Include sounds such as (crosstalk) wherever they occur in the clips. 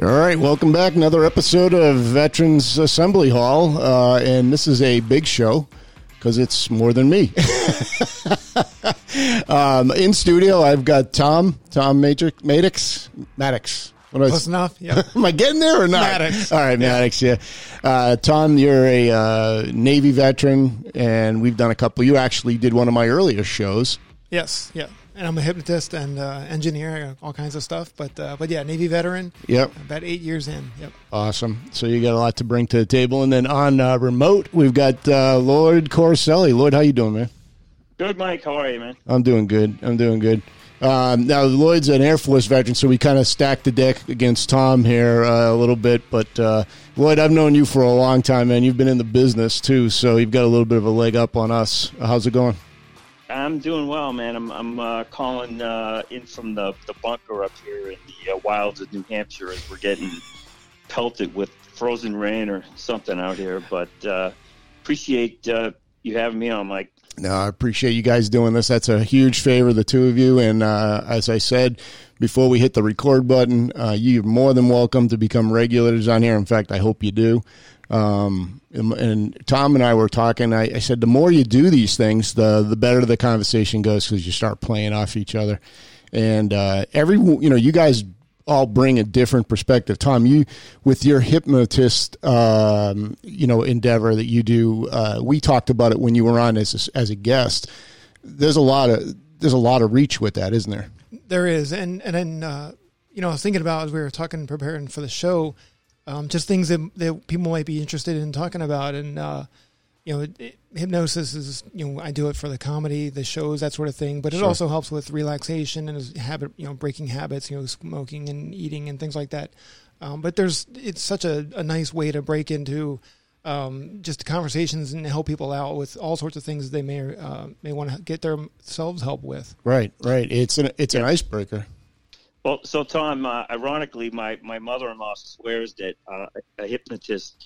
All right, welcome back. Another episode of Veterans Assembly Hall, uh, and this is a big show because it's more than me. (laughs) um, in studio, I've got Tom, Tom Matrix, Mattox, Mattox. What Close I, enough. Yeah. (laughs) Am I getting there or not? Mattox. All right, Mattox. Yeah. Uh, Tom, you're a uh, Navy veteran, and we've done a couple. You actually did one of my earlier shows. Yes. Yeah and I'm a hypnotist and uh, engineer, all kinds of stuff. But uh, but yeah, Navy veteran. Yep. About eight years in. Yep. Awesome. So you got a lot to bring to the table, and then on uh, remote we've got uh, Lloyd Corricelli. Lloyd, how you doing, man? Good, Mike. How are you, man? I'm doing good. I'm doing good. Um, now Lloyd's an Air Force veteran, so we kind of stacked the deck against Tom here uh, a little bit. But uh, Lloyd, I've known you for a long time, man. You've been in the business too, so you've got a little bit of a leg up on us. How's it going? I'm doing well, man. I'm, I'm uh, calling uh, in from the, the bunker up here in the uh, wilds of New Hampshire as we're getting pelted with frozen rain or something out here. But uh, appreciate uh, you having me on, Mike. No, I appreciate you guys doing this. That's a huge favor, the two of you. And uh, as I said before we hit the record button, you're more than welcome to become regulars on here. In fact, I hope you do. Um, and, Tom and I were talking. I, I, said the more you do these things, the the better the conversation goes because you start playing off each other. And uh, every you know, you guys all bring a different perspective. Tom, you with your hypnotist, um, you know, endeavor that you do. Uh, we talked about it when you were on as a, as a guest. There's a lot of there's a lot of reach with that, isn't there? There is, and and then uh, you know, I was thinking about as we were talking preparing for the show um, just things that, that people might be interested in talking about. And, uh, you know, it, it, hypnosis is, you know, I do it for the comedy, the shows, that sort of thing, but it sure. also helps with relaxation and habit, you know, breaking habits, you know, smoking and eating and things like that. Um, but there's, it's such a, a nice way to break into, um, just conversations and help people out with all sorts of things they may uh, may want to get themselves help with. Right, right. It's an it's an icebreaker. Well, so Tom, uh, ironically, my, my mother-in-law swears that uh, a hypnotist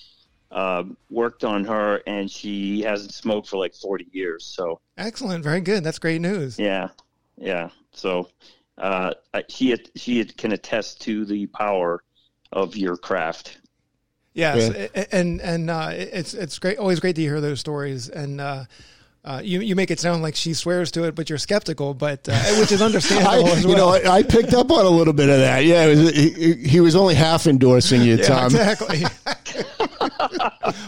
uh, worked on her, and she hasn't smoked for like forty years. So excellent, very good. That's great news. Yeah, yeah. So uh, she she can attest to the power of your craft. Yes, yeah. and and uh, it's it's great. Always great to hear those stories, and uh, you you make it sound like she swears to it, but you're skeptical, but uh, (laughs) which is understandable I, as well. You know, I, I, picked up on a little bit of that. Yeah, was, he, he, was only half endorsing you, yeah, Tom. Exactly. (laughs)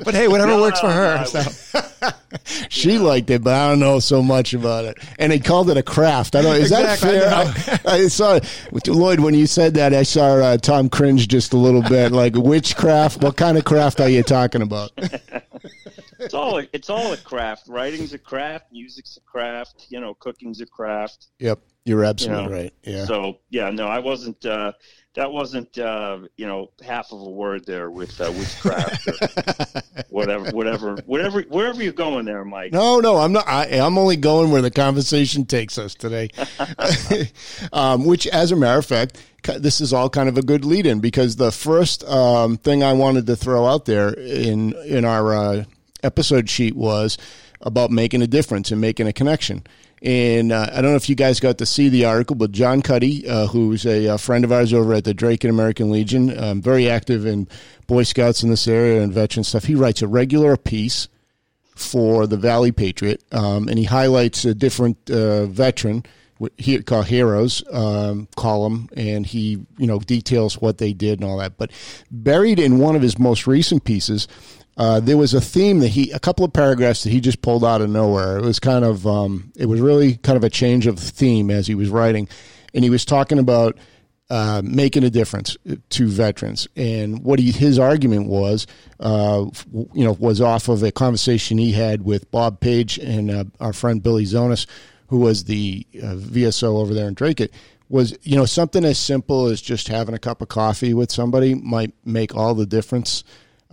but hey, whatever no, works for her. No, so. (laughs) she yeah. liked it, but I don't know so much about it. And he called it a craft. I don't. Is exactly, that fair? I, I, saw Lloyd when you said that. I saw uh, Tom cringe just a little bit. Like which craft? What kind of craft are you talking about? It's all it's all a craft. Writing's a craft. Music's a craft. You know, cooking's a craft. Yep, you're absolutely you know? right. Yeah. So yeah, no, I wasn't. Uh, that wasn't uh, you know half of a word there with uh, witchcraft or (laughs) whatever, whatever, whatever, wherever you're going there, Mike. No, no, I'm not. I, am only going where the conversation takes us today. (laughs) um, which, as a matter of fact, this is all kind of a good lead in because the first um, thing I wanted to throw out there in in our uh, episode sheet was about making a difference and making a connection. And uh, I don't know if you guys got to see the article, but John Cuddy, uh, who's a, a, friend of ours over at the Dracut American Legion, um, very active in Boy Scouts in this area and veteran stuff, he writes a regular piece for the Valley Patriot, um, and he highlights a different uh, veteran he called heroes um, column, and he you know details what they did and all that. But buried in one of his most recent pieces uh, there was a theme that he, a couple of paragraphs that he just pulled out of nowhere. It was kind of, um, it was really kind of a change of theme as he was writing, and he was talking about uh, making a difference to veterans. And what he, his argument was, uh, you know, was off of a conversation he had with Bob Page and uh, our friend Billy Zounes, who was the uh, VSO over there in Dracut. It was you know something as simple as just having a cup of coffee with somebody might make all the difference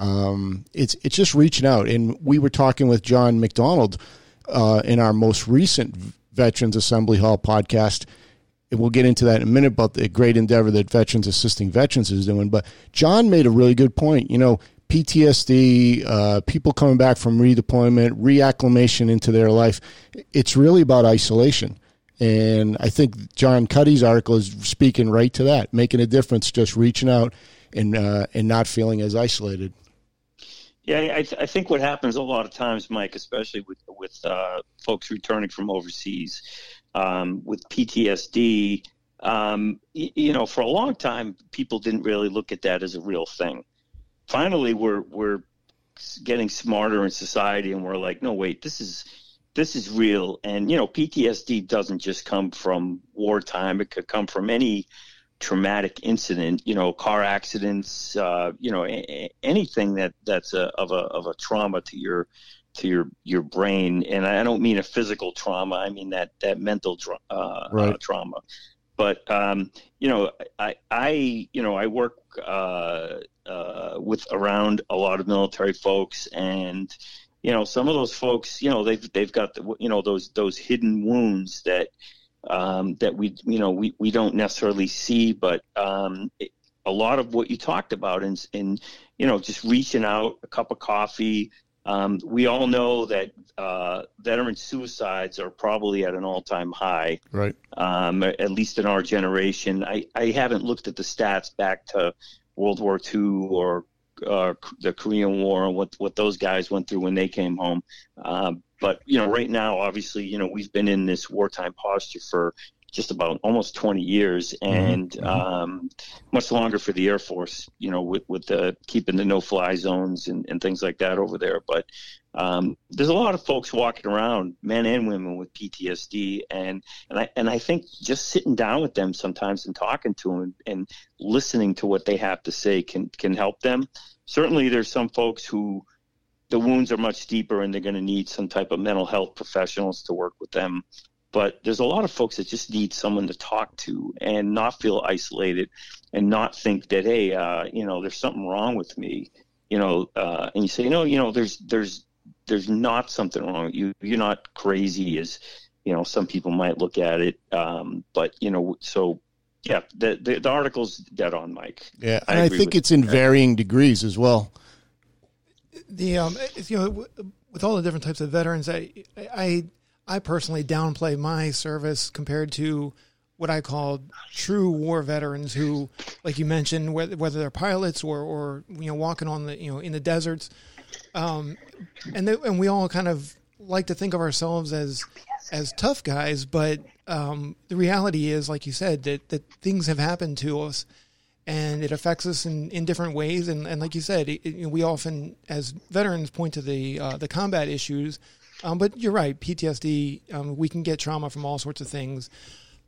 um, it's it's just reaching out, and we were talking with John McDonald uh, in our most recent Veterans Assembly Hall podcast. And we'll get into that in a minute about the great endeavor that Veterans Assisting Veterans is doing. But John made a really good point. You know, PTSD, uh, people coming back from redeployment, reacclimation into their life, it's really about isolation. And I think John Cuddy's article is speaking right to that, making a difference, just reaching out and uh, and not feeling as isolated. Yeah, I, th- I, think what happens a lot of times, Mike, especially with with uh, folks returning from overseas um, with PTSD, um, y- you know, for a long time, people didn't really look at that as a real thing. Finally, we're we're getting smarter in society, and we're like, no, wait, this is this is real. And you know, PTSD doesn't just come from wartime; it could come from any traumatic incident, you know, car accidents, uh, you know, a- anything that that's a, of a of a trauma to your to your your brain. And I don't mean a physical trauma; I mean that that mental tra- uh, right. uh, trauma. But um, you know, I I you know I work uh, uh, with around a lot of military folks and. You know, some of those folks, you know, they've they've got the, you know those those hidden wounds that um, that we you know we, we don't necessarily see, but um, it, a lot of what you talked about in, in you know just reaching out a cup of coffee. Um, we all know that uh, veteran suicides are probably at an all-time high. Right. Um, at least in our generation. I, I haven't looked at the stats back to World War II or uh, the Korean War and what what those guys went through when they came home. Um, but you know, right now, obviously, you know, we've been in this wartime posture for just about almost 20 years, mm-hmm. and mm-hmm. um, much longer for the Air Force. You know, with with the keeping the no-fly zones and, and things like that over there. But um, there's a lot of folks walking around, men and women, with PTSD, and and I and I think just sitting down with them sometimes and talking to them and, listening to what they have to say can can help them. Certainly, there's some folks who the wounds are much deeper and they're going to need some type of mental health professionals to work with them. But there's a lot of folks that just need someone to talk to and not feel isolated and not think that, hey, uh, you know, there's something wrong with me, you know, uh, and you say, no, you know, there's, there's, there's not something wrong with you. You're not crazy as, you know, some people might look at it. Um, but, you know, so yeah, the, the, the article's dead on, Mike. Yeah, and I, I think it's in varying degrees as well the um, you know, with all the different types of veterans, I I I personally downplay my service compared to what I call true war veterans who, like you mentioned, whether, whether they're pilots or, or you know walking on the you know in the deserts, um, and they, and we all kind of like to think of ourselves as as tough guys, but um, the reality is, like you said, that that things have happened to us and it affects us in, in different ways. And, and like you said, it, it, we often, as veterans, point to the uh, the combat issues. Um, but you're right, PTSD. Um, we can get trauma from all sorts of things,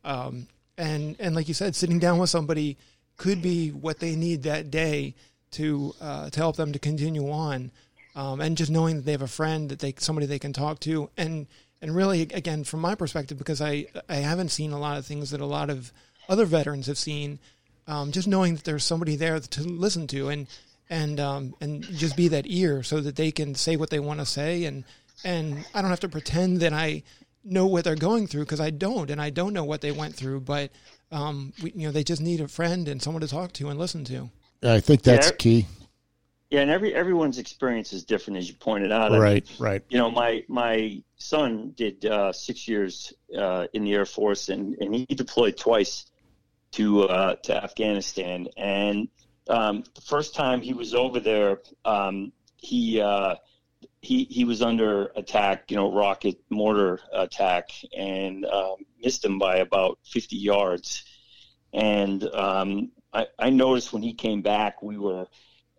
um, and and like you said, sitting down with somebody could be what they need that day to uh, to help them to continue on, um, and just knowing that they have a friend that they somebody they can talk to, and and really again from my perspective, because I I haven't seen a lot of things that a lot of other veterans have seen um, just knowing that there's somebody there to listen to and and um, and just be that ear so that they can say what they want to say and and I don't have to pretend that I know what they're going through because I don't and I don't know what they went through but um, we, you know they just need a friend and someone to talk to and listen to. I think that's yeah, key. Yeah, and every everyone's experience is different, as you pointed out. Right, I mean, right. You know, my my son did uh, six years uh, in the Air Force, and, and he deployed twice to uh, to Afghanistan. And um, the first time he was over there, um, he uh, he he was under attack, you know, rocket mortar attack, and um, missed him by about 50 yards. And um, I, I, noticed when he came back, we were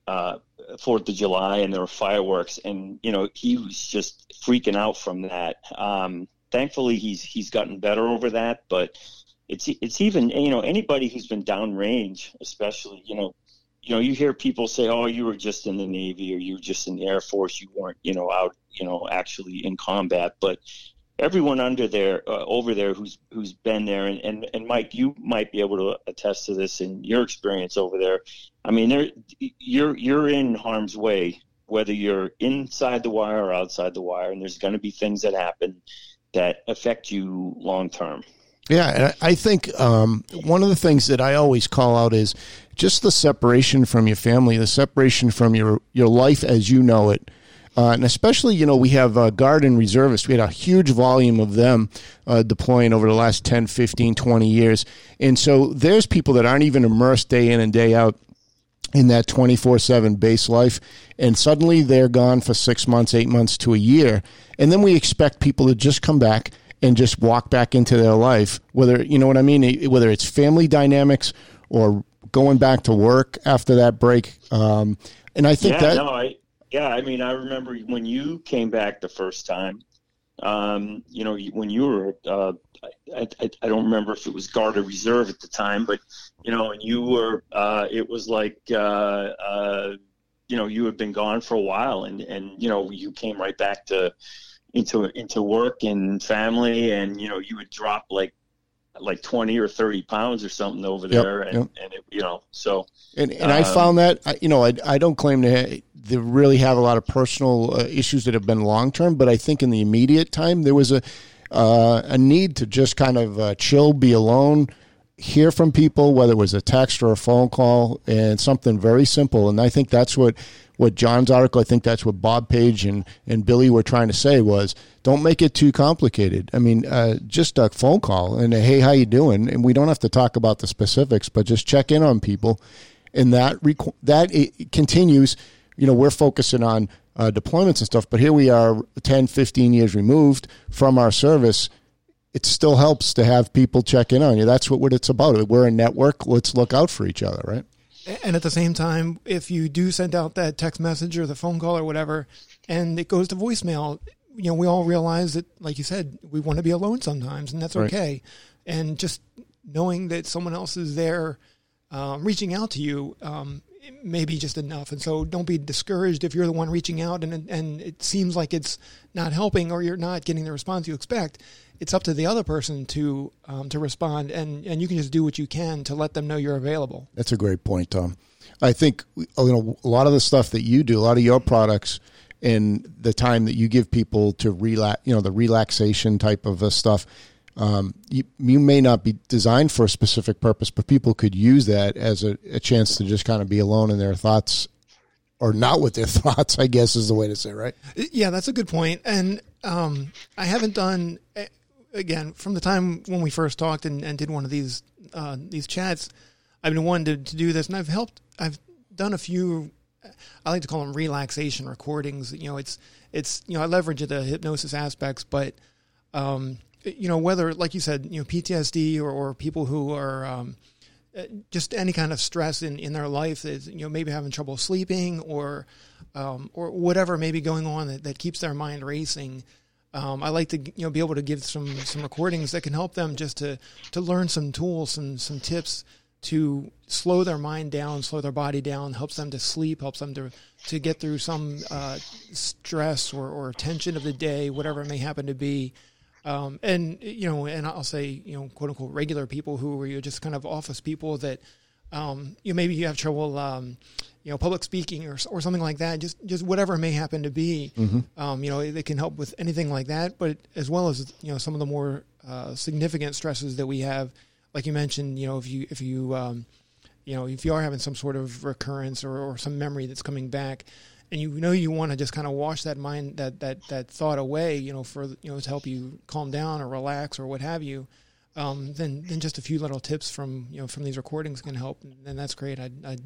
uh, Fourth of July, and there were fireworks, and you know he was just freaking out from that. Um, thankfully, he's he's gotten better over that, but it's it's even you know anybody who's been downrange, especially you know, you know you hear people say, oh, you were just in the Navy or you were just in the Air Force, you weren't you know out you know actually in combat, but everyone under there uh, over there who's who's been there and, and and Mike you might be able to attest to this in your experience over there I mean you're you're in harm's way whether you're inside the wire or outside the wire and there's going to be things that happen that affect you long term yeah, and I think um, one of the things that I always call out is just the separation from your family, the separation from your your life as you know it. Uh, and especially, you know, we have uh, guard and reservists. We had a huge volume of them uh, deploying over the last 10, 15, 20 years. And so there's people that aren't even immersed day in and day out in that 24 7 base life. And suddenly they're gone for six months, eight months to a year. And then we expect people to just come back and just walk back into their life, whether, you know what I mean? Whether it's family dynamics or going back to work after that break. Um, and I think yeah, that. No, I, yeah, I mean, I remember when you came back the first time, um, you know, when you were, uh, I, I, I, don't remember if it was Guard or Reserve at the time, but, you know, and you were, uh, it was like, uh, uh you know, you had been gone for a while and, and, you know, you came right back to, into, into work and family and, you know, you would drop like like 20 or 30 pounds or something over there. Yep, and, yep. and it, you know, so. And, and um, I found that, you know, I, I don't claim to, ha- to really have a lot of personal uh, issues that have been long term, but I think in the immediate time, there was a, uh, a need to just kind of uh, chill, be alone, hear from people, whether it was a text or a phone call, and something very simple. And I think that's what what John's article, I think that's what Bob Page and, and Billy were trying to say was don't make it too complicated. I mean, uh, just a phone call and a, hey, how you doing? And we don't have to talk about the specifics, but just check in on people. And that requ- that continues. You know, we're focusing on uh, deployments and stuff, but here we are 10, 15 years removed from our service. It still helps to have people check in on you. That's what, what it's about. We're a network. Let's look out for each other, right? And at the same time, if you do send out that text message or the phone call or whatever, and it goes to voicemail, you know, we all realize that, like you said, we want to be alone sometimes, and that's okay. And just knowing that someone else is there, um, reaching out to you, um, may be just enough. And so, don't be discouraged if you're the one reaching out and and it seems like it's not helping or you're not getting the response you expect it's up to the other person to um, to respond, and and you can just do what you can to let them know you're available. That's a great point, Tom. I think you know a lot of the stuff that you do, a lot of your products, and the time that you give people to relax, you know, the relaxation type of stuff. Um, you, you may not be designed for a specific purpose, but people could use that as a, a chance to just kind of be alone in their thoughts or not with their (laughs) thoughts, I guess is the way to say, right? Yeah, that's a good point. And um, I haven't done again, from the time when we first talked and, and did one of these uh, these chats, I've been wanting to, to do this, and I've helped. I've done a few. I like to call them relaxation recordings. You know, it's it's you know I leverage the hypnosis aspects, but um, you know whether like you said, you know PTSD or, or people who are um, just any kind of stress in, in their life is you know maybe having trouble sleeping or um, or whatever may be going on that, that keeps their mind racing um, I like to you know be able to give some some recordings that can help them just to to learn some tools, some some tips to slow their mind down, slow their body down, helps them to sleep, helps them to to get through some uh, stress or, or tension of the day, whatever it may happen to be. Um, and you know, and I'll say you know, quote unquote, regular people who are just kind of office people that um, you know maybe you have trouble um, you know, public speaking or, or something like that, just, just whatever may happen to be, mm-hmm. um, you know, it can help with anything like that, but as well as, you know, some of the more uh, significant stresses that we have, like you mentioned, you know, if you, if you, um, you know, if you are having some sort of recurrence or, or some memory that's coming back and you know, you want to just kind of wash that mind, that, that, that thought away, you know, for, you know, to help you calm down or relax or what have you. Um, then, then just a few little tips from, you know, from these recordings can help. And that's great. I, I, you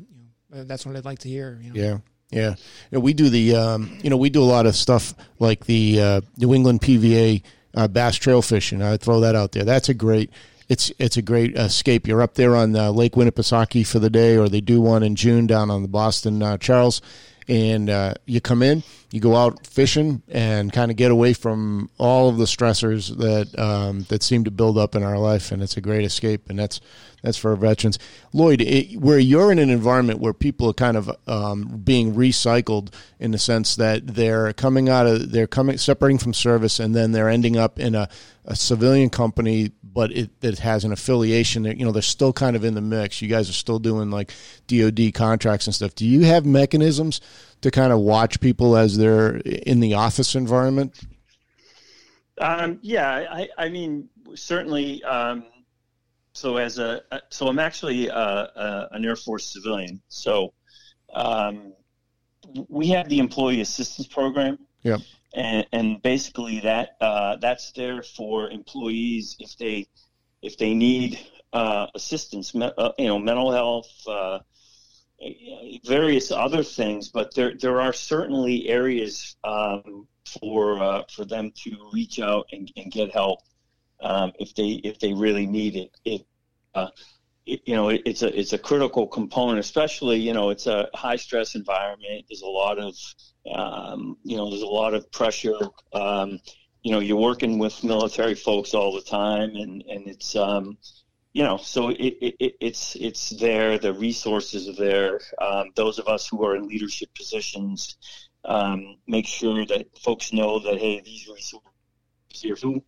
know, uh, that's what I'd like to hear. You know? Yeah. Yeah, you know, we do the um, you know we do a lot of stuff like the uh, New England PVA uh, bass trail fishing. I throw that out there. That's a great. It's it's a great escape. You're up there on uh, Lake Winnipesaukee for the day, or they do one in June down on the Boston uh, Charles, and uh, you come in, you go out fishing, and kind of get away from all of the stressors that um, that seem to build up in our life, and it's a great escape. And that's that's for veterans. Lloyd, it, where you're in an environment where people are kind of um, being recycled in the sense that they're coming out of, they're coming, separating from service, and then they're ending up in a, a civilian company, but it, it has an affiliation. You know, they're still kind of in the mix. You guys are still doing like DoD contracts and stuff. Do you have mechanisms to kind of watch people as they're in the office environment? Um, yeah, I, I mean, certainly. Um, so as a so I'm actually a, a, an Air Force civilian. So um, we have the employee assistance program. Yeah. And, and basically that uh, that's there for employees if they if they need uh, assistance, me, uh, you know, mental health, uh, various other things, but there there are certainly areas um, for uh, for them to reach out and, and get help um, if they if they really need it. It, uh, you know it, it's a it's a critical component, especially you know it's a high stress environment. There's a lot of um, you know there's a lot of pressure. Um, you know you're working with military folks all the time, and and it's um, you know, so it, it, it's it's there. The resources are there. Um, those of us who are in leadership positions um, make sure that folks know that hey, these resources here too.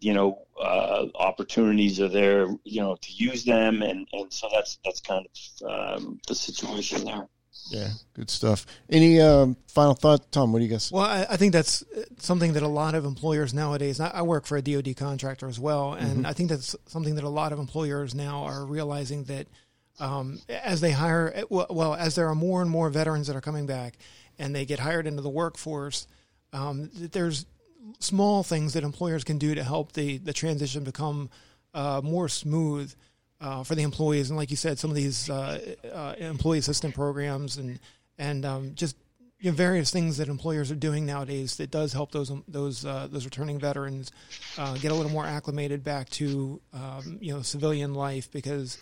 You know, uh, opportunities are there. You know, to use them, and and so that's that's kind of um, the situation there. Yeah, good stuff. Any um, final thought, Tom? What do you guys? Well, I, I, think that's something that a lot of employers nowadays. I, I work for a DoD contractor as well, and mm-hmm. I think that's something that a lot of employers now are realizing that um, as they hire, well, as there are more and more veterans that are coming back, and they get hired into the workforce, um, there's small things that employers can do to help the the transition become uh, more smooth uh, for the employees. And like you said, some of these uh, uh, employee assistant programs and and um, just you know, various things that employers are doing nowadays that does help those those uh, those returning veterans uh, get a little more acclimated back to um, you know civilian life because.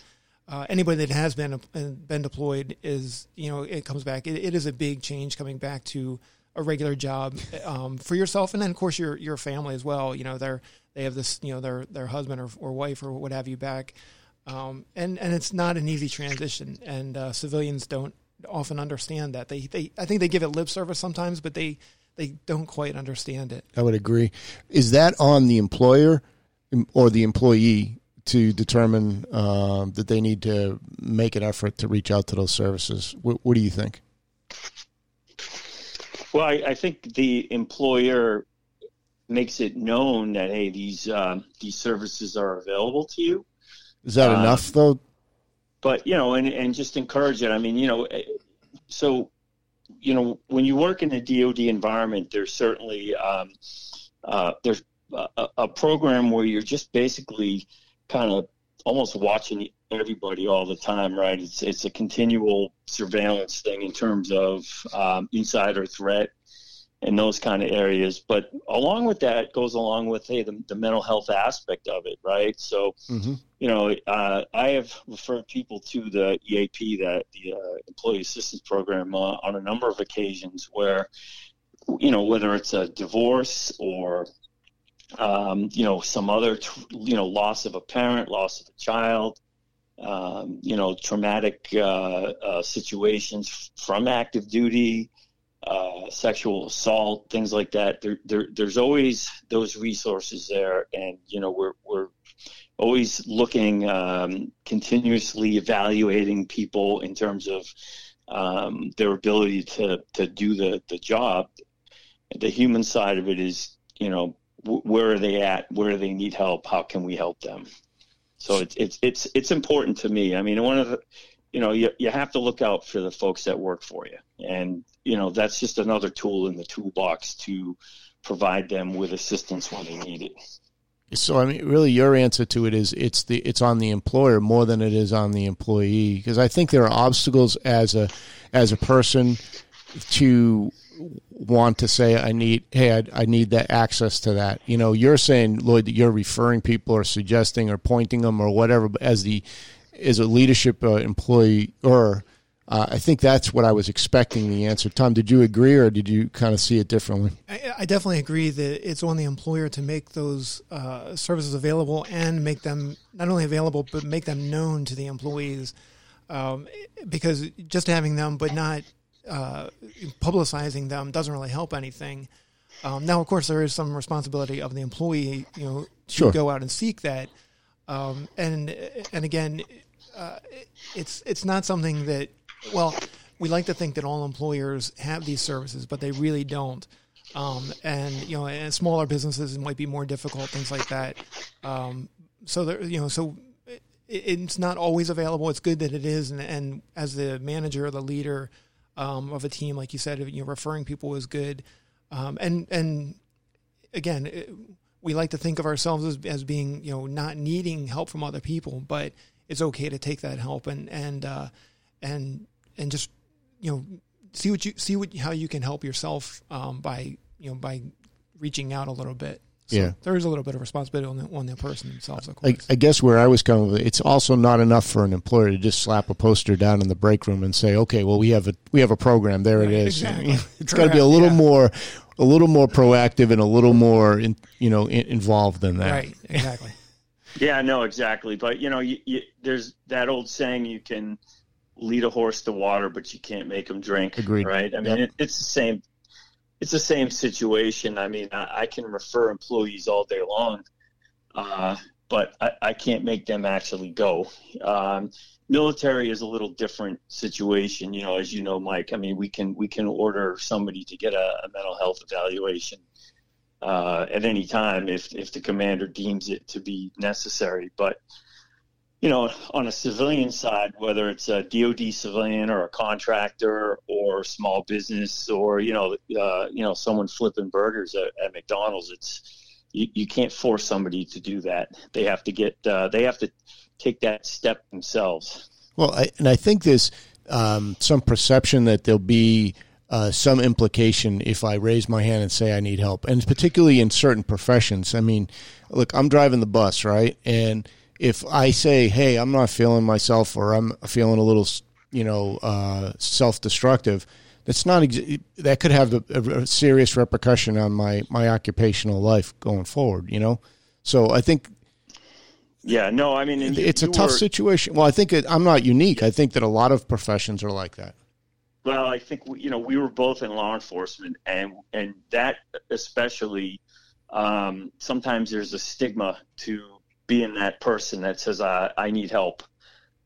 Anybody that has been been deployed is you know it comes back. it, it is a big change coming back to a regular job um, for yourself, and then of course your your family as well. You know they're they have this you know their their husband or, or wife or what have you back um, and and it's not an easy transition, and uh, civilians don't often understand that. They they I think they give it lip service sometimes, but they they don't quite understand it. I would agree. Is that on the employer or the employee to determine uh, that they need to make an effort to reach out to those services? What, what do you think? Well, I, I, think the employer makes it known that hey, these uh, these services are available to you. Is that um, enough though? But you know, and and just encourage it. I mean, you know, eh, so you know, when you work in a DoD environment, there's certainly um, uh, there's a, a program where you're just basically kind of almost watching everybody all the time, right? It's it's a continual surveillance thing in terms of um, insider threat and those kind of areas. But along with that goes along with hey the, the mental health aspect of it, right? So mm-hmm. you know uh, I have referred people to the EAP, that the uh, Employee Assistance Program, uh, on a number of occasions where you know whether it's a divorce or um, you know some other you know loss of a parent, loss of a child. Um, you know, traumatic uh, uh, situations from active duty, uh, sexual assault, things like that. There, there, there's always those resources there, and you know we're we're always looking, um, continuously evaluating people in terms of um, their ability to to do the the job. The human side of it is, you know, where are they at? Where do they need help? How can we help them? So it's it's it's it's important to me. I mean, one of the you know, you, you have to look out for the folks that work for you. And, you know, that's just another tool in the toolbox to provide them with assistance when they need it. So I mean, really, your answer to it is it's the it's on the employer more than it is on the employee because I think there are obstacles as a as a person to want to say I need hey I, I need that access to that. You know, you're saying Lloyd that you're referring people or suggesting or pointing them or whatever as the as a leadership uh, employee or uh, I think that's what I was expecting the answer. Tom, did you agree or did you kind of see it differently? I, I definitely agree that it's on the employer to make those uh, services available and make them not only available, but make them known to the employees. Um, because just having them but not uh, publicizing them doesn't really help anything. Um, now, of course, there is some responsibility of the employee, you know, to sure. go out and seek that. Um, and and again, uh, it's it's not something that well, we like to think that all employers have these services, but they really don't. Um, and you know, and smaller businesses it might be more difficult, things like that. Um, so there, you know, so it, it's not always available. It's good that it is, and, and as the manager or the leader um, of a team, like you said, you know, referring people is good. Um, and and again, it, we like to think of ourselves as, as being, you know, not needing help from other people, but it's okay to take that help and and uh, and and just you know see what you see what how you can help yourself um, by you know by reaching out a little bit. So Yeah. there is a little bit of responsibility on the, on the person themselves, of I, course. I guess where I was coming with, it's also not enough for an employer to just slap a poster down in the break room and say, "Okay, well we have a we have a program. There it Right, is." exactly. (laughs) it's got to be a little yeah. more, a little more proactive and a little more, in, you know, in, involved than that. right, exactly. (laughs) Yeah, no, exactly. But you know, you, you, there's that old saying: you can lead a horse to water, but you can't make him drink. Agreed. Right? I mean, Yep. it, it's the same. It's the same situation. I mean, I, I can refer employees all day long, uh, but I, I can't make them actually go. Um, military is a little different situation. You know, as you know, Mike. I mean, we can we can order somebody to get a, a mental health evaluation uh, at any time if if the commander deems it to be necessary. But you know, on a civilian side, whether it's a DoD civilian or a contractor or small business or you know, uh, you know, someone flipping burgers at, at McDonald's, it's you, you can't force somebody to do that. They have to get uh, they have to take that step themselves. Well, I, and I think there's um, some perception that there'll be uh, some implication if I raise my hand and say I need help, and particularly in certain professions. I mean, look, I'm driving the bus, right? And if I say, "Hey, I'm not feeling myself," or I'm feeling a little, you know, uh, self-destructive, that's not ex- that could have a, a serious repercussion on my my occupational life going forward. You know, so I think Yeah, no, I mean, you- it's a tough were- situation. Well, I think it, I'm not unique. I think that a lot of professions are like that. Well, I think we, you know we were both in law enforcement, and and that especially um, sometimes there's a stigma to being that person that says I, I need help,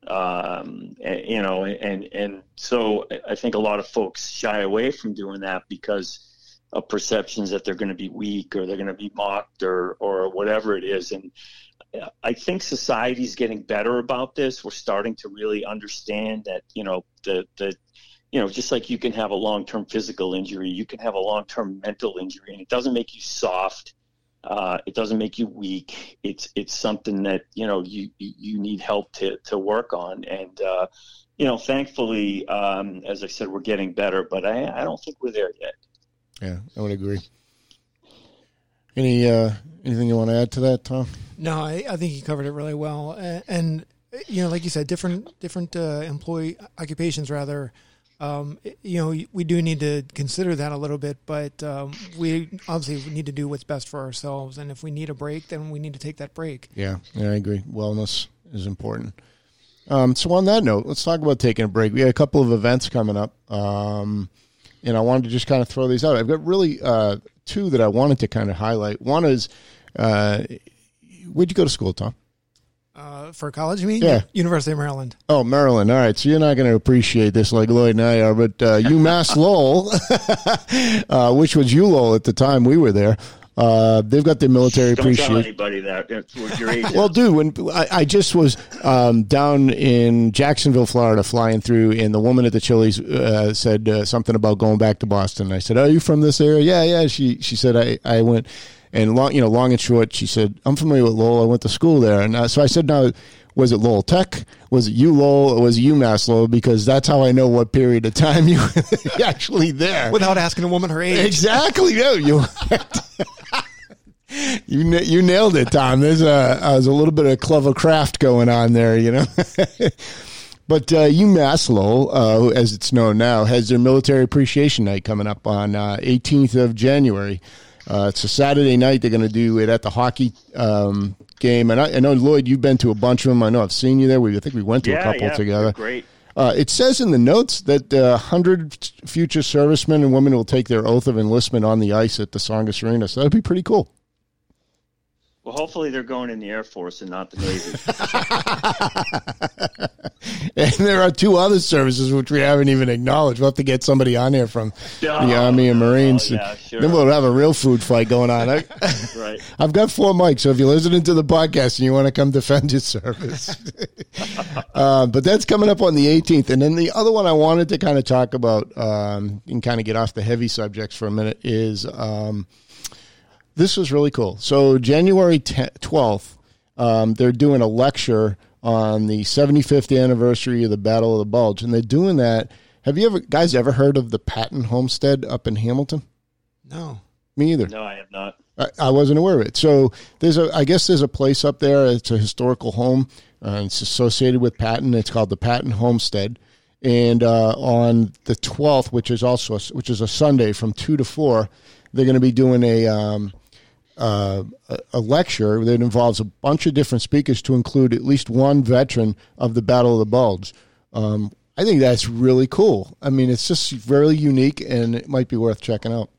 um, and, you know, and and so I think a lot of folks shy away from doing that because of perceptions that they're going to be weak or they're going to be mocked or or whatever it is, and I think society's getting better about this. We're starting to really understand that you know the the you know, just like you can have a long term physical injury, you can have a long term mental injury, and it doesn't make you soft. Uh, it doesn't make you weak. It's it's something that you know you you, you need help to to work on, and uh, you know, thankfully, um, as I said, we're getting better, but I I don't think we're there yet. Yeah, I would agree. Any uh, anything you want to add to that, Tom? No, I, I think you covered it really well, and, and you know, like you said, different different uh, employee occupations rather. Um, you know, we do need to consider that a little bit, but um, we obviously need to do what's best for ourselves. And if we need a break, then we need to take that break. Yeah, yeah, I agree. Wellness is important. Um, so on that note, let's talk about taking a break. We had a couple of events coming up, um, and I wanted to just kind of throw these out. I've got really uh, two that I wanted to kind of highlight. One is, uh, where'd you go to school, Tom? Uh, for college, you mean? Yeah. University of Maryland. Oh, Maryland. All right. So you're not going to appreciate this like Lloyd and I are, but uh, UMass (laughs) Lowell, (laughs) uh, which was ULowell at the time we were there, uh, they've got their military Don't appreciation. anybody that it's what your. (laughs) Well, dude, when I, I just was um, down in Jacksonville, Florida, flying through, and the woman at the Chili's uh, said uh, something about going back to Boston. I said, "Are you from this area?" Yeah, yeah. She she said, "I I went." And long, you know, long and short, she said, "I'm familiar with Lowell. I went to school there." And uh, so I said, "Now, was it Lowell Tech? Was it U Lowell? Or was it UMass Lowell? Because that's how I know what period of time (laughs) you were actually there." Without asking a woman her age. Exactly. No, you. (laughs) You you nailed it, Tom. There's a uh, there's a little bit of clever craft going on there, you know. (laughs) but uh, UMass Lowell, uh, as it's known now, has their military appreciation night coming up on uh, 18th of January. Uh, it's a Saturday night. They're going to do it at the hockey um, game, and I, I know Lloyd, you've been to a bunch of them. I know I've seen you there. We I think we went to yeah, a couple yeah, together. Great. Uh, it says in the notes that uh, 100 future servicemen and women will take their oath of enlistment on the ice at the Tsongas Arena. So that'd be pretty cool. Well, hopefully they're going in the Air Force and not the Navy. (laughs) (laughs) And there are two other services which we haven't even acknowledged. We'll have to get somebody on here from the Oh, Army and Marines. oh, yeah, sure. Then we'll have a real food fight going on. I, (laughs) right. I've got four mics, so if you're listening to the podcast and you want to come defend your service. uh, but that's coming up on the 18th. And then the other one I wanted to kind of talk about um, and kind of get off the heavy subjects for a minute is um, this was really cool. So January 10th, 12th, um, they're doing a lecture on the 75th anniversary of the Battle of the Bulge, and they're doing that. Have you ever guys ever heard of the Patton Homestead up in Hamilton? No. Me either. No, I have not. I, I wasn't aware of it. So there's a, I guess there's a place up there. It's a historical home. Uh, it's associated with Patton. It's called the Patton Homestead. And uh, on the 12th, which is also a, which is a Sunday from two to four, they're going to be doing a um, uh, a lecture that involves a bunch of different speakers to include at least one veteran of the Battle of the Bulge. Um, I think that's really cool. I mean, it's just very unique, and it might be worth checking out,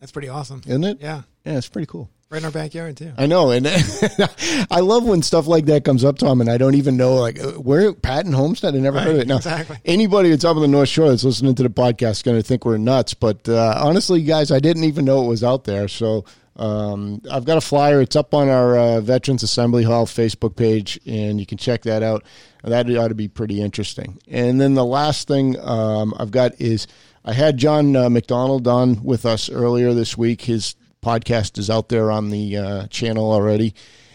That's pretty awesome. isn't it? Yeah. Yeah, it's pretty cool. Right in our backyard too. I know, and (laughs) I love when stuff like that comes up, Tom, and I don't even know like uh, where Patton Homestead. I never heard of it. Now, exactly. anybody that's up on the North Shore that's listening to the podcast is going to think we're nuts. But uh, honestly, guys, I didn't even know it was out there. So um, I've got a flyer. It's up on our uh, Veterans Assembly Hall Facebook page, and you can check that out. That ought to be pretty interesting. And then the last thing um, I've got is I had John uh, McDonald on with us earlier this week. His podcast is out there on the uh, channel already.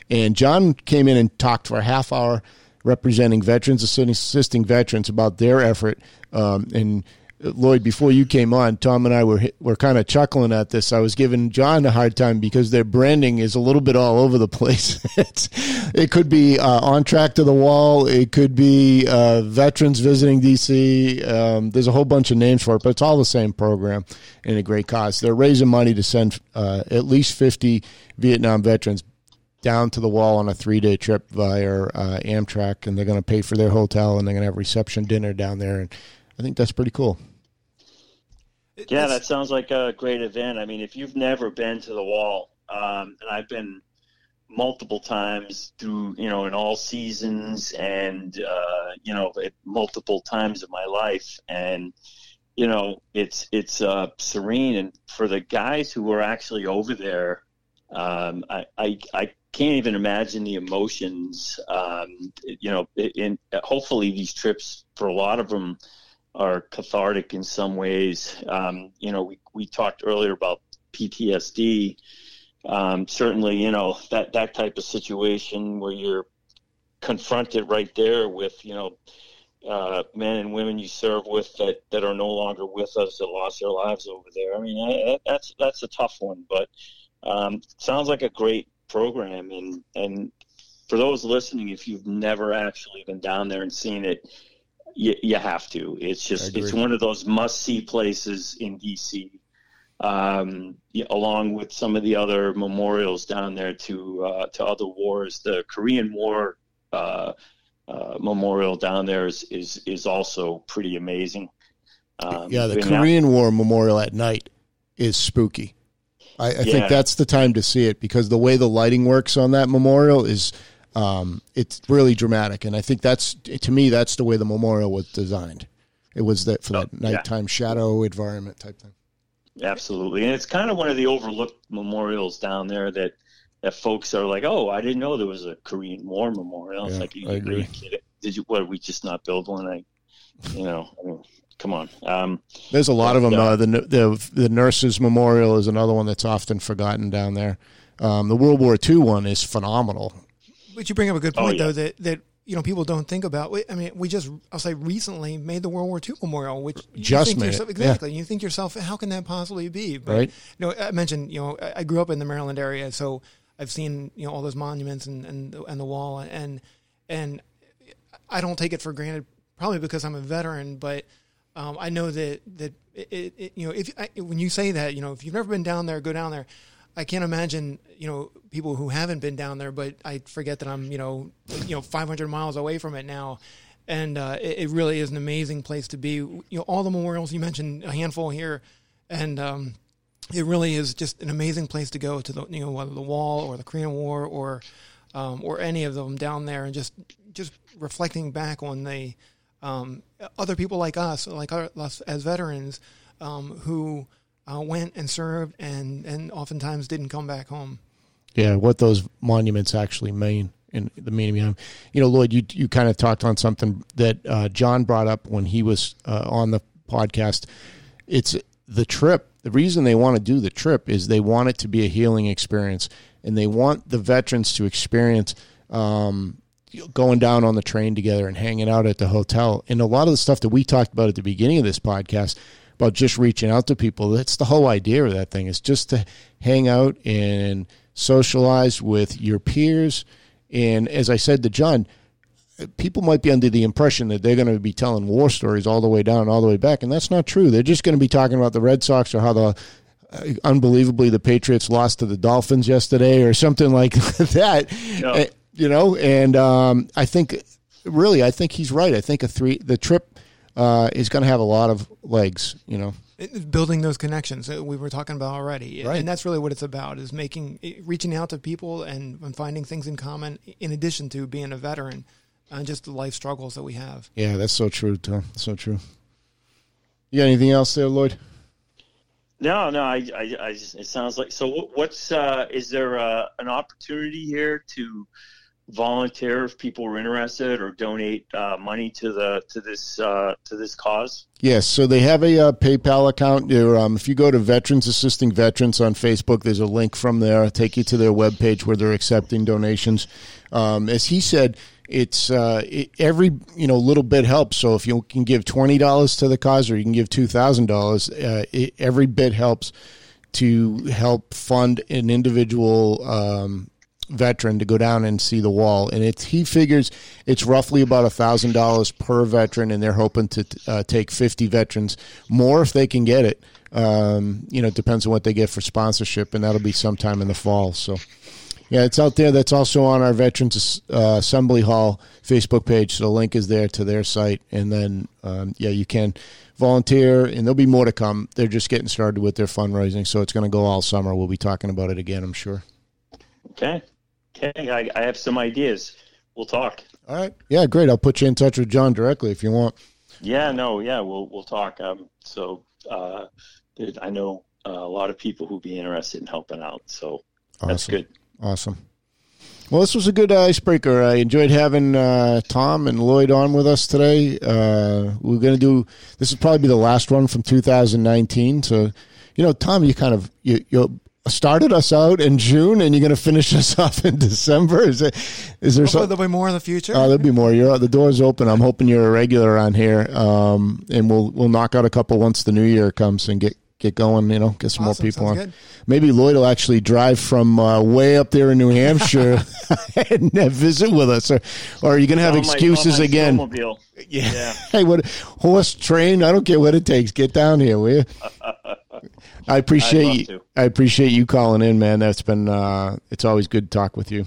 And John came in and talked for a half hour representing veterans, assisting veterans about their effort. Um, and Lloyd, before you came on, Tom and I were were kind of chuckling at this. I was giving John a hard time because their branding is a little bit all over the place. (laughs) it could be uh, on track to the wall. It could be uh, veterans visiting DC. Um, there's a whole bunch of names for it, but it's all the same program and a great cause. They're raising money to send uh, at least 50 Vietnam veterans down to the wall on a three day trip via uh, Amtrak, and they're going to pay for their hotel and they're going to have reception dinner down there. And I think that's pretty cool. Yeah, that sounds like a great event. I mean, if you've never been to the wall, um, and I've been multiple times through, you know, in all seasons and, uh, you know, at multiple times of my life. And, you know, it's, it's, uh, serene. And for the guys who were actually over there, um, I, I, I can't even imagine the emotions, um, you know, in, hopefully these trips for a lot of them, are cathartic in some ways. Um, you know, we, we talked earlier about PTSD. Um, certainly, you know, that, that type of situation where you're confronted right there with, you know, uh, men and women you serve with that, that are no longer with us that lost their lives over there. I mean, that's, that's a tough one, but um, sounds like a great program. And, and for those listening, if you've never actually been down there and seen it, you, you have to. It's just it's one of those must see places in DC, um, along with some of the other memorials down there to uh, to other wars. The Korean War uh, uh, memorial down there is is, is also pretty amazing. Um, yeah, the Korean War memorial at night is spooky. I, I yeah. think that's the time to see it because the way the lighting works on that memorial is um, it's really dramatic, and I think that's to me that's the way the memorial was designed. It was that for that oh, nighttime yeah. shadow environment type thing. Absolutely, and it's kind of one of the overlooked memorials down there that that folks are like, "Oh, I didn't know there was a Korean War memorial." It's yeah, like, you, I agree. Did you? What? We just not build one? I, you know, I mean, come on. Um, There's a lot of them. Uh, the, the the nurses memorial is another one that's often forgotten down there. Um, the World War II one is phenomenal. But you bring up a good point, oh, yeah. though, that, that you know people don't think about. I mean, we just I'll say recently made the World War II memorial, which just made yourself, exactly. Yeah. You think yourself, how can that possibly be? But, right. You know, I mentioned you know I grew up in the Maryland area, so I've seen you know all those monuments and and and the wall, and and I don't take it for granted, probably because I'm a veteran, but. Um, I know that that it, it, you know if I, when you say that you know if you've never been down there, go down there. I can't imagine, you know, people who haven't been down there, but I forget that I'm, you know, you know, 500 miles away from it now. And uh, it, it, really is an amazing place to be. You know, all the memorials you mentioned, a handful here, and um, it really is just an amazing place to go to the, you know, whether the Wall or the Korean War or um, or any of them down there, and just just reflecting back on the um, other people like us, like us as veterans, um, who uh, went and served and, and oftentimes didn't come back home. Yeah, what those monuments actually mean and the meaning behind. You know, Lloyd, you you kind of talked on something that uh, John brought up when he was uh, on the podcast. It's the trip. The reason they want to do the trip is they want it to be a healing experience, and they want the veterans to experience um, going down on the train together and hanging out at the hotel. And a lot of the stuff that we talked about at the beginning of this podcast about just reaching out to people, that's the whole idea of that thing is just to hang out and socialize with your peers. And as I said to John, people might be under the impression that they're going to be telling war stories all the way down, all the way back, and that's not true. They're just going to be talking about the Red Sox or how the uh, unbelievably the Patriots lost to the Dolphins yesterday or something (laughs) like that. Uh, you know, and um, I think really, I think he's right. I think a three the trip uh, is going to have a lot of legs. You know, building those connections that we were talking about already, right. and that's really what it's about: is making reaching out to people and, and finding things in common. In addition to being a veteran and just the life struggles that we have. Yeah, that's so true, Tom. So true. You got anything else there, Lloyd? No, no. I, I, I just, it sounds like so. What's uh, is there uh, an opportunity here to volunteer if people are interested or donate uh, money to the to this uh, to this cause? Yes, so they have a uh, PayPal account. Um, if you go to Veterans Assisting Veterans on Facebook, there's a link from there. take you to their webpage where they're accepting donations. Um, as he said, it's uh, it, every you know little bit helps. So if you can give twenty dollars to the cause, or you can give two thousand uh, dollars, every bit helps to help fund an individual um, veteran to go down and see the wall. And it's he figures it's roughly about a thousand dollars per veteran, and they're hoping to uh, take fifty veterans more if they can get it. Um, you know, it depends on what they get for sponsorship, and that'll be sometime in the fall. So. Yeah, it's out there. That's also on our Veterans uh, Assembly Hall Facebook page. So the link is there to their site. And then, um, yeah, you can volunteer, and there'll be more to come. They're just getting started with their fundraising. So it's going to go all summer. We'll be talking about it again, I'm sure. Okay. Okay. I, I have some ideas. We'll talk. All right. Yeah, great. I'll put you in touch with John directly if you want. Yeah, no, yeah, we'll we'll talk. Um, so uh, I know uh, a lot of people who'd be interested in helping out. So awesome. that's good. Awesome. Well, this was a good icebreaker. I enjoyed having uh, Tom and Lloyd on with us today. Uh, we're going to do this will probably be the last one from 2019. So, you know, Tom, you kind of you you started us out in June, and you're going to finish (laughs) us off in December. Is it? Is there something? There'll be more in the future. Oh, there'll be more. You're the door's open. I'm hoping you're a regular on here, um, and we'll we'll knock out a couple once the new year comes and get get going. You know, get some awesome. more people Sounds on. Good. Maybe Lloyd will actually drive from uh, way up there in New (laughs) Hampshire (laughs) and uh, visit with us, or, or are you going to have excuses my, again? Yeah. yeah. hey, what horse train? I don't care what it takes. Get down here, will you? I appreciate you. I appreciate you calling in, man. That's been uh, it's always good to talk with you.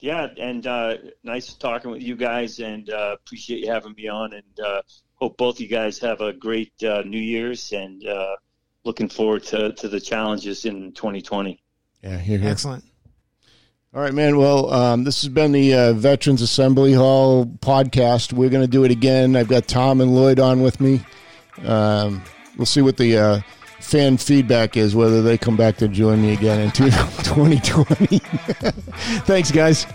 Yeah, and uh, nice talking with you guys, and uh, appreciate you having me on, and uh, hope both you guys have a great uh, New Year's, and uh, looking forward to, to the challenges in 2020. Yeah, here, here. Excellent. All right, man. Well, um, this has been the uh, Veterans Assembly Hall podcast. We're going to do it again. I've got Tom and Lloyd on with me. Um, we'll see what the uh, fan feedback is, whether they come back to join me again in 2020. (laughs) Thanks, guys.